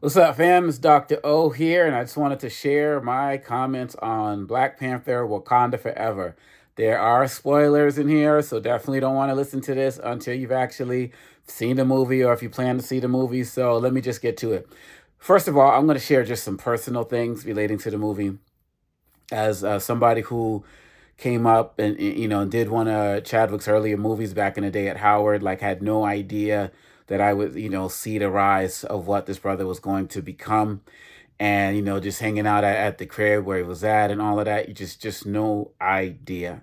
What's up, fam? It's Dr. O here, and I just wanted to share my comments on Black Panther Wakanda Forever. There are spoilers in here, so definitely don't want to listen to this until you've actually seen the movie or if you plan to see the movie. So let me just get to it. First of all, I'm going to share just some personal things relating to the movie. As uh, somebody who came up and you know did one of Chadwick's earlier movies back in the day at Howard, like had no idea that I would, you know, see the rise of what this brother was going to become. And, you know, just hanging out at, at the crib where he was at and all of that, you just just no idea.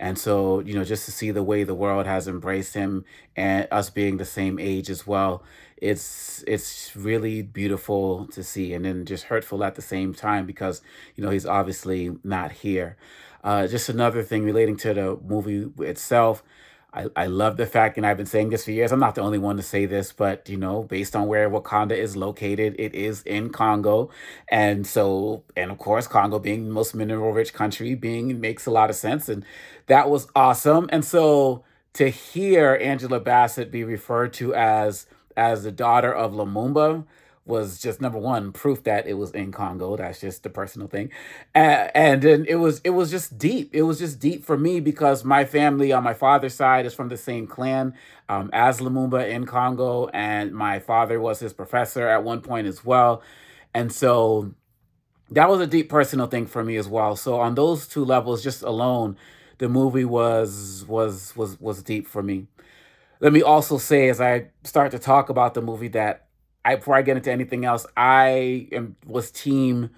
And so, you know, just to see the way the world has embraced him and us being the same age as well, it's it's really beautiful to see and then just hurtful at the same time because, you know, he's obviously not here. Uh, just another thing relating to the movie itself. I, I love the fact, and I've been saying this for years. I'm not the only one to say this, but you know, based on where Wakanda is located, it is in Congo, and so, and of course, Congo being the most mineral-rich country, being makes a lot of sense, and that was awesome. And so, to hear Angela Bassett be referred to as as the daughter of Lumumba was just number one proof that it was in Congo. That's just the personal thing, and, and then it was it was just deep. It was just deep for me because my family on my father's side is from the same clan um, as Lumumba in Congo, and my father was his professor at one point as well, and so that was a deep personal thing for me as well. So on those two levels, just alone, the movie was was was was deep for me. Let me also say, as I start to talk about the movie, that I before I get into anything else, I am was team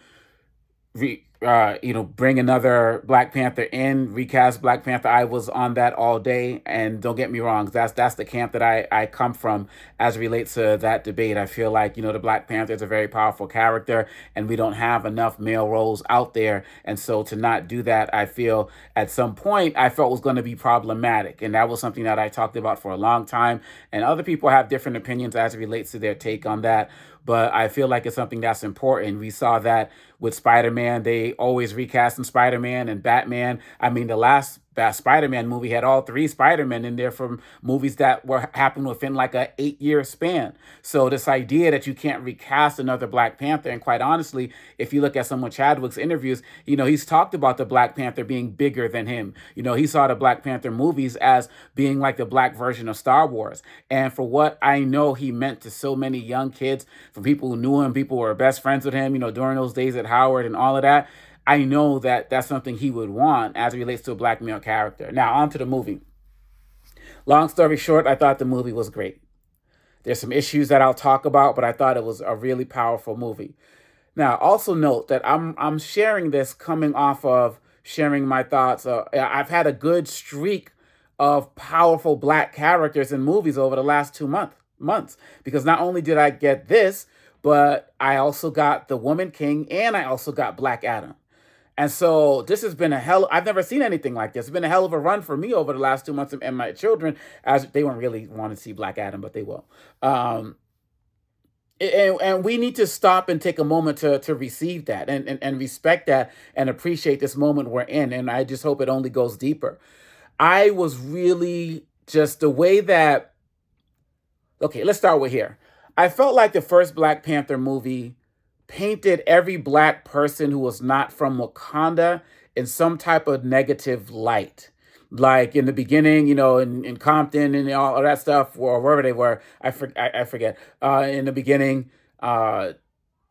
re, uh, you know, bring another Black Panther in, recast Black Panther. I was on that all day, and don't get me wrong, that's that's the camp that I I come from as relates to that debate. I feel like you know the Black Panther is a very powerful character, and we don't have enough male roles out there, and so to not do that, I feel at some point I felt was going to be problematic, and that was something that I talked about for a long time, and other people have different opinions as it relates to their take on that but I feel like it's something that's important. We saw that with Spider Man. They always recast recasting Spider Man and Batman. I mean, the last that Spider-Man movie had all three Spider-Men in there from movies that were happened within like a eight-year span. So this idea that you can't recast another Black Panther, and quite honestly, if you look at some of Chadwick's interviews, you know, he's talked about the Black Panther being bigger than him. You know, he saw the Black Panther movies as being like the black version of Star Wars. And for what I know he meant to so many young kids, from people who knew him, people who were best friends with him, you know, during those days at Howard and all of that, I know that that's something he would want as it relates to a black male character. Now, on to the movie. Long story short, I thought the movie was great. There's some issues that I'll talk about, but I thought it was a really powerful movie. Now, also note that I'm I'm sharing this coming off of sharing my thoughts. Uh, I've had a good streak of powerful black characters in movies over the last two month, months because not only did I get this, but I also got The Woman King and I also got Black Adam. And so this has been a hell. I've never seen anything like this. It's been a hell of a run for me over the last two months, and my children, as they won't really want to see Black Adam, but they will. Um, and, and we need to stop and take a moment to to receive that and, and and respect that and appreciate this moment we're in. And I just hope it only goes deeper. I was really just the way that. Okay, let's start with here. I felt like the first Black Panther movie painted every black person who was not from Wakanda in some type of negative light. Like in the beginning, you know, in, in Compton and all of that stuff, or wherever they were, I, for, I, I forget. Uh, in the beginning, uh,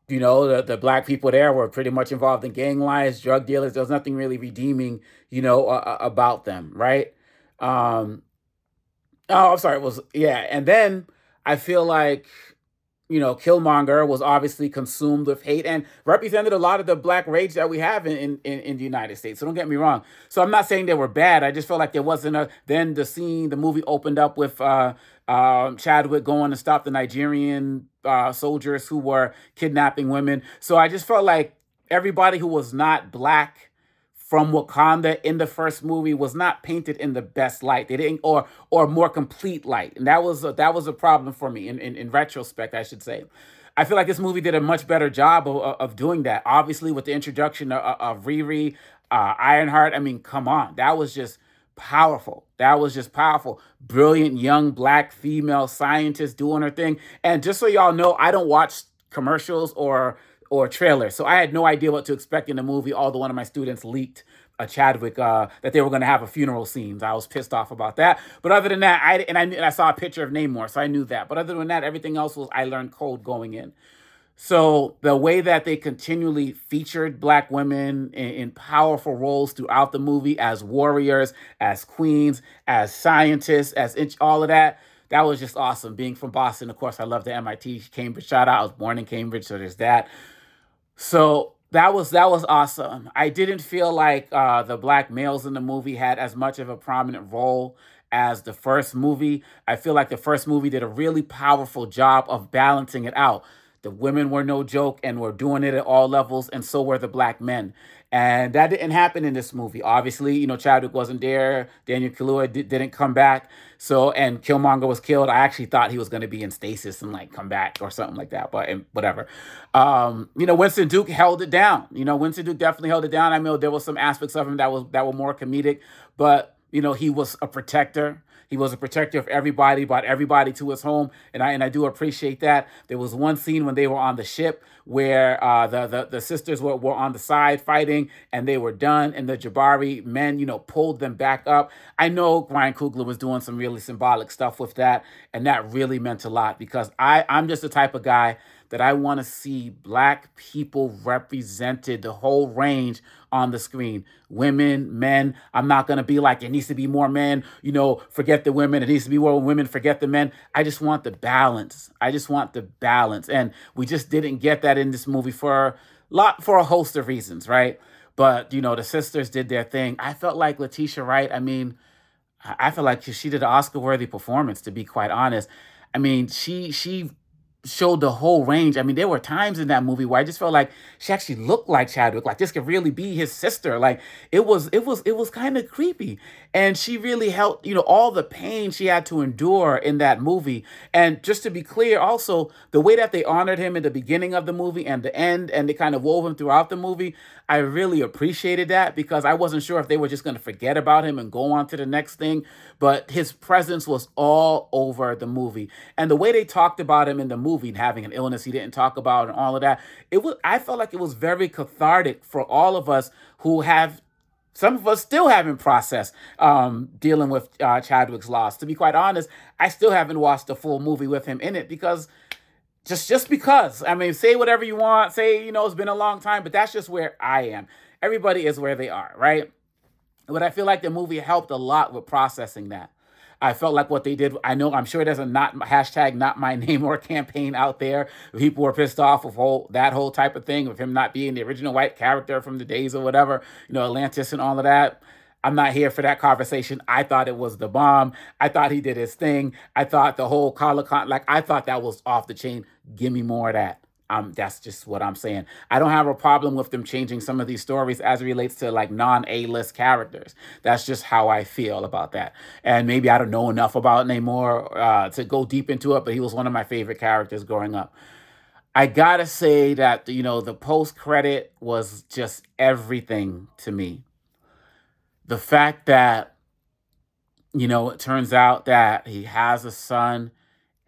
you know, the, the black people there were pretty much involved in gang lives, drug dealers. There was nothing really redeeming, you know, uh, about them, right? Um, oh, I'm sorry. It was, yeah. And then I feel like you know, Killmonger was obviously consumed with hate and represented a lot of the black rage that we have in, in, in the United States. So don't get me wrong. So I'm not saying they were bad. I just felt like there wasn't a. Then the scene, the movie opened up with uh, uh, Chadwick going to stop the Nigerian uh, soldiers who were kidnapping women. So I just felt like everybody who was not black from Wakanda in the first movie was not painted in the best light. They didn't, or or more complete light, and that was a, that was a problem for me in, in, in retrospect, I should say. I feel like this movie did a much better job of, of doing that. Obviously, with the introduction of, of Riri, uh, Ironheart. I mean, come on, that was just powerful. That was just powerful. Brilliant young black female scientist doing her thing. And just so y'all know, I don't watch commercials or or trailer. So I had no idea what to expect in the movie. Although one of my students leaked a Chadwick uh, that they were going to have a funeral scenes. I was pissed off about that. But other than that, I and I, and I saw a picture of Namor, so I knew that. But other than that, everything else was I learned cold going in. So the way that they continually featured black women in, in, powerful roles throughout the movie as warriors, as queens, as scientists, as all of that, that was just awesome. Being from Boston, of course, I love the MIT Cambridge shout out. I was born in Cambridge, so there's that. So that was that was awesome. I didn't feel like uh, the black males in the movie had as much of a prominent role as the first movie. I feel like the first movie did a really powerful job of balancing it out. The women were no joke and were doing it at all levels, and so were the black men. And that didn't happen in this movie. Obviously, you know, Chadwick wasn't there. Daniel Kaluuya di- didn't come back. So, and Killmonger was killed. I actually thought he was going to be in stasis and like come back or something like that, but and whatever. Um, you know, Winston Duke held it down. You know, Winston Duke definitely held it down. I know there was some aspects of him that was that were more comedic, but you know, he was a protector. He was a protector of everybody, brought everybody to his home, and I and I do appreciate that. There was one scene when they were on the ship where uh, the, the the sisters were, were on the side fighting, and they were done, and the Jabari men, you know, pulled them back up. I know Ryan Coogler was doing some really symbolic stuff with that, and that really meant a lot because I I'm just the type of guy that I want to see black people represented, the whole range on the screen. Women, men. I'm not going to be like, it needs to be more men, you know, forget the women. It needs to be more women, forget the men. I just want the balance. I just want the balance. And we just didn't get that in this movie for a lot, for a host of reasons, right? But, you know, the sisters did their thing. I felt like Letitia Wright, I mean, I feel like she did an Oscar worthy performance, to be quite honest. I mean, she she showed the whole range. I mean, there were times in that movie where I just felt like she actually looked like Chadwick, like this could really be his sister. Like it was, it was, it was kind of creepy. And she really helped, you know, all the pain she had to endure in that movie. And just to be clear, also the way that they honored him in the beginning of the movie and the end, and they kind of wove him throughout the movie, I really appreciated that because I wasn't sure if they were just going to forget about him and go on to the next thing. But his presence was all over the movie. And the way they talked about him in the movie, having an illness he didn't talk about and all of that, it was I felt like it was very cathartic for all of us who have some of us still haven't processed um, dealing with uh, Chadwick's loss. To be quite honest, I still haven't watched the full movie with him in it because just just because. I mean, say whatever you want. Say you know it's been a long time, but that's just where I am. Everybody is where they are, right? But I feel like the movie helped a lot with processing that. I felt like what they did. I know I'm sure there's a not hashtag not my name or campaign out there. People were pissed off with whole that whole type of thing of him not being the original white character from the days or whatever, you know, Atlantis and all of that. I'm not here for that conversation. I thought it was the bomb. I thought he did his thing. I thought the whole Colicon, like I thought that was off the chain. Give me more of that. Um, that's just what I'm saying. I don't have a problem with them changing some of these stories as it relates to like non A list characters. That's just how I feel about that. And maybe I don't know enough about Namor uh, to go deep into it, but he was one of my favorite characters growing up. I gotta say that you know the post credit was just everything to me the fact that you know it turns out that he has a son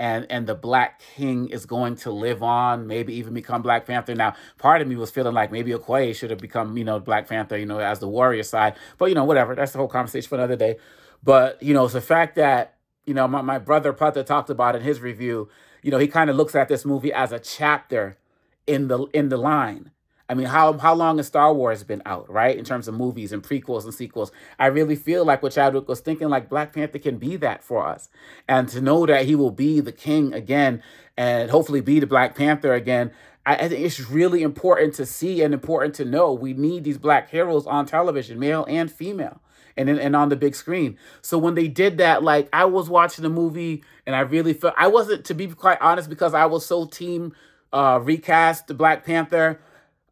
and and the black king is going to live on maybe even become black panther. Now part of me was feeling like maybe okoye should have become you know black panther you know as the warrior side. But you know whatever. That's the whole conversation for another day. But you know it's the fact that you know my, my brother Pata talked about in his review you know he kind of looks at this movie as a chapter in the in the line I mean, how how long has Star Wars been out, right? In terms of movies and prequels and sequels, I really feel like what Chadwick was thinking, like Black Panther can be that for us, and to know that he will be the king again, and hopefully be the Black Panther again. I, think it's really important to see and important to know. We need these black heroes on television, male and female and and on the big screen. So when they did that, like I was watching the movie and I really felt I wasn't to be quite honest because I was so team uh recast the Black Panther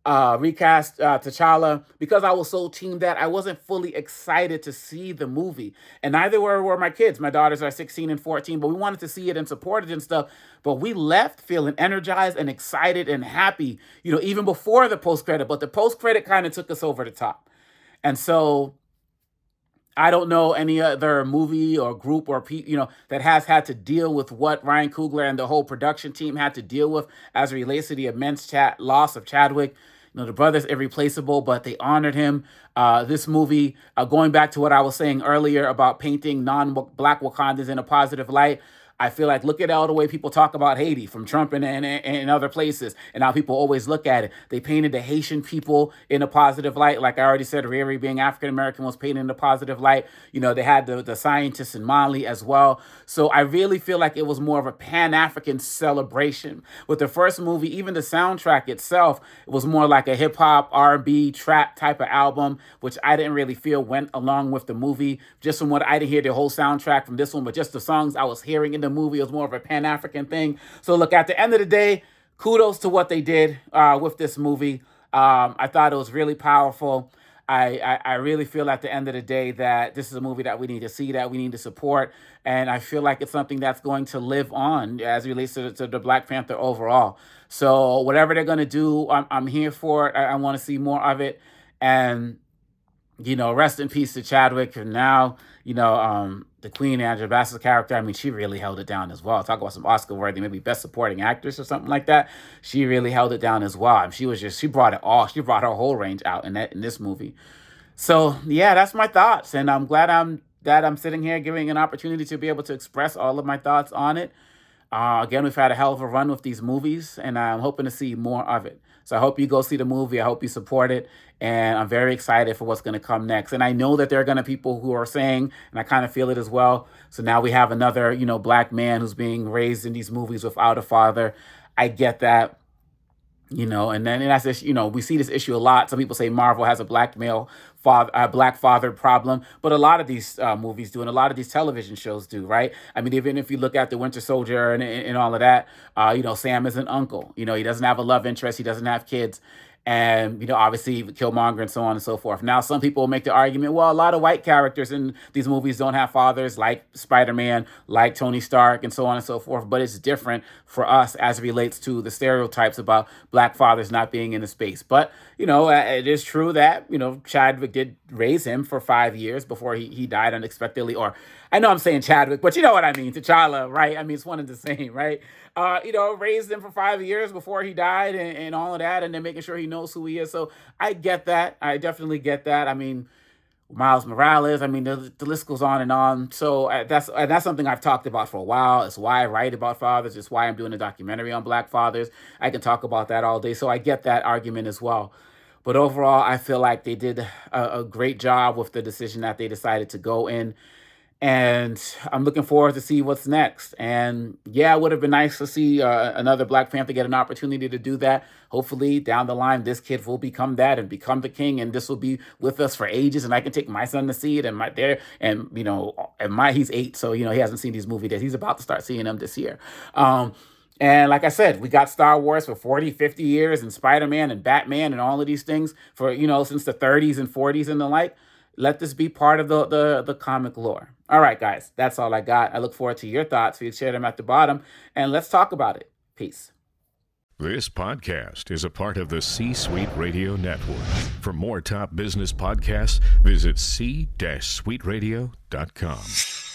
uh, recast uh, T'Challa because I was so team that I wasn't fully excited to see the movie, and neither were, were my kids. My daughters are 16 and 14, but we wanted to see it and support it and stuff. But we left feeling energized and excited and happy, you know, even before the post credit. But the post credit kind of took us over the top, and so I don't know any other movie or group or people, you know that has had to deal with what Ryan Coogler and the whole production team had to deal with as relates to the immense chat loss of Chadwick. You know, the brother's irreplaceable, but they honored him. Uh, this movie, uh, going back to what I was saying earlier about painting non-black Wakandans in a positive light, I feel like look at all the way people talk about Haiti from Trump and, and, and other places and how people always look at it. They painted the Haitian people in a positive light. Like I already said, Riri being African American was painted in a positive light. You know, they had the, the scientists in Mali as well. So I really feel like it was more of a Pan-African celebration. With the first movie, even the soundtrack itself, it was more like a hip hop, R&B, trap type of album, which I didn't really feel went along with the movie. Just from what I didn't hear the whole soundtrack from this one, but just the songs I was hearing in the the movie. It was more of a Pan African thing. So, look, at the end of the day, kudos to what they did uh, with this movie. Um, I thought it was really powerful. I, I, I, really feel at the end of the day that this is a movie that we need to see, that we need to support. And I feel like it's something that's going to live on as relates to, to the Black Panther overall. So, whatever they're going to do, I'm, I'm here for it. I, I want to see more of it. And you know, rest in peace to Chadwick. And now, you know, um, the Queen Angela Bassett's character, I mean, she really held it down as well. Talk about some Oscar worthy, maybe best supporting actress or something like that. She really held it down as well. I mean, she was just she brought it all. She brought her whole range out in that in this movie. So yeah, that's my thoughts, and I'm glad I'm that I'm sitting here giving an opportunity to be able to express all of my thoughts on it. Uh, again, we've had a hell of a run with these movies, and I'm hoping to see more of it. So I hope you go see the movie. I hope you support it. And I'm very excited for what's going to come next. And I know that there are going to be people who are saying, and I kind of feel it as well. So now we have another, you know, black man who's being raised in these movies without a father. I get that you know and then and that's this you know we see this issue a lot. Some people say marvel has a black male father a black father problem but a lot of these uh, movies do and a lot of these television shows do right? I mean even if you look at the winter soldier and, and, and all of that uh, you know sam is an uncle. You know he doesn't have a love interest. He doesn't have kids and you know obviously Killmonger and so on and so forth. Now some people make the argument, well, a lot of white characters in these movies don't have fathers, like Spider-Man, like Tony Stark, and so on and so forth. But it's different for us as it relates to the stereotypes about black fathers not being in the space. But you know, uh, it is true that you know Chadwick did raise him for five years before he he died unexpectedly, or I know I'm saying Chadwick, but you know what I mean, T'Challa, right? I mean, it's one and the same, right? Uh, you know, raised him for five years before he died and, and all of that, and then making sure he knows who he is. So I get that. I definitely get that. I mean, Miles Morales. I mean, the, the list goes on and on. So uh, that's uh, that's something I've talked about for a while. It's why I write about fathers. It's why I'm doing a documentary on Black fathers. I can talk about that all day. So I get that argument as well. But overall, I feel like they did a, a great job with the decision that they decided to go in and I'm looking forward to see what's next. And yeah, it would have been nice to see uh, another Black Panther get an opportunity to do that. Hopefully, down the line, this kid will become that and become the king, and this will be with us for ages. And I can take my son to see it, and my there, and you know, and my he's eight, so you know he hasn't seen these movies yet. He's about to start seeing them this year. Um, and like I said, we got Star Wars for 40, 50 years, and Spider Man and Batman and all of these things for, you know, since the 30s and 40s and the like. Let this be part of the, the, the comic lore. All right, guys, that's all I got. I look forward to your thoughts. You share them at the bottom, and let's talk about it. Peace. This podcast is a part of the C Suite Radio Network. For more top business podcasts, visit c-suiteradio.com.